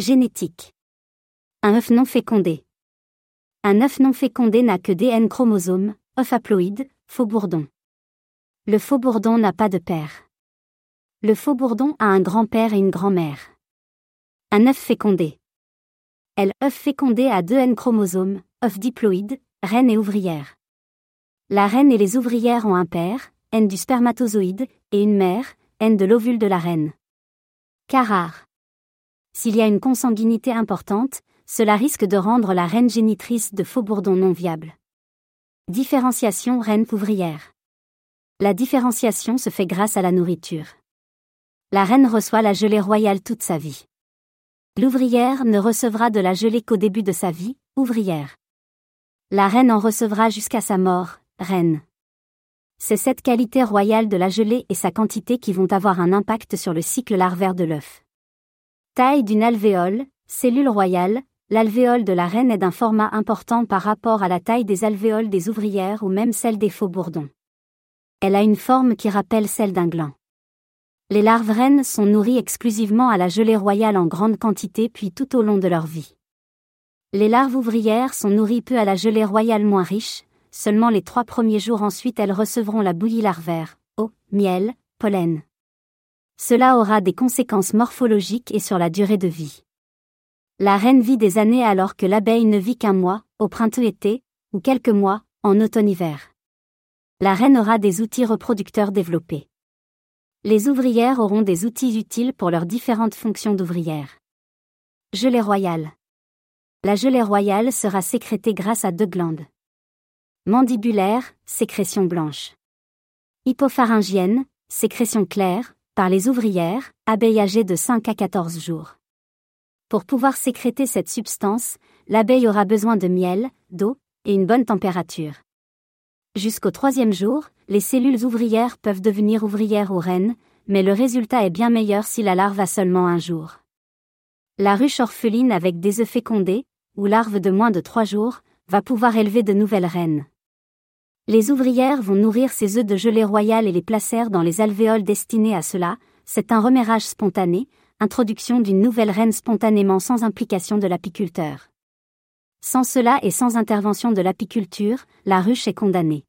Génétique. Un œuf non fécondé. Un œuf non fécondé n'a que des N chromosomes, œuf haploïde, faux bourdon. Le faux bourdon n'a pas de père. Le faux bourdon a un grand-père et une grand-mère. Un œuf fécondé. L. œuf fécondé a deux N chromosomes, œuf diploïde, reine et ouvrière. La reine et les ouvrières ont un père, N du spermatozoïde, et une mère, N de l'ovule de la reine. Car rare. S'il y a une consanguinité importante, cela risque de rendre la reine génitrice de faux bourdons non viable. Différenciation reine-ouvrière. La différenciation se fait grâce à la nourriture. La reine reçoit la gelée royale toute sa vie. L'ouvrière ne recevra de la gelée qu'au début de sa vie, ouvrière. La reine en recevra jusqu'à sa mort, reine. C'est cette qualité royale de la gelée et sa quantité qui vont avoir un impact sur le cycle larvaire de l'œuf. Taille d'une alvéole, cellule royale, l'alvéole de la reine est d'un format important par rapport à la taille des alvéoles des ouvrières ou même celle des faux bourdons. Elle a une forme qui rappelle celle d'un gland. Les larves reines sont nourries exclusivement à la gelée royale en grande quantité puis tout au long de leur vie. Les larves ouvrières sont nourries peu à la gelée royale moins riche, seulement les trois premiers jours ensuite elles recevront la bouillie larvaire, eau, miel, pollen. Cela aura des conséquences morphologiques et sur la durée de vie. La reine vit des années alors que l'abeille ne vit qu'un mois, au printemps-été, ou quelques mois, en automne-hiver. La reine aura des outils reproducteurs développés. Les ouvrières auront des outils utiles pour leurs différentes fonctions d'ouvrières. Gelée royale. La gelée royale sera sécrétée grâce à deux glandes. Mandibulaire, sécrétion blanche. Hypopharyngienne, sécrétion claire, les ouvrières, abeilles âgées de 5 à 14 jours. Pour pouvoir sécréter cette substance, l'abeille aura besoin de miel, d'eau, et une bonne température. Jusqu'au troisième jour, les cellules ouvrières peuvent devenir ouvrières ou reines, mais le résultat est bien meilleur si la larve a seulement un jour. La ruche orpheline avec des œufs fécondés, ou larves de moins de trois jours, va pouvoir élever de nouvelles reines. Les ouvrières vont nourrir ces œufs de gelée royale et les placer dans les alvéoles destinées à cela, c'est un remérage spontané, introduction d'une nouvelle reine spontanément sans implication de l'apiculteur. Sans cela et sans intervention de l'apiculture, la ruche est condamnée.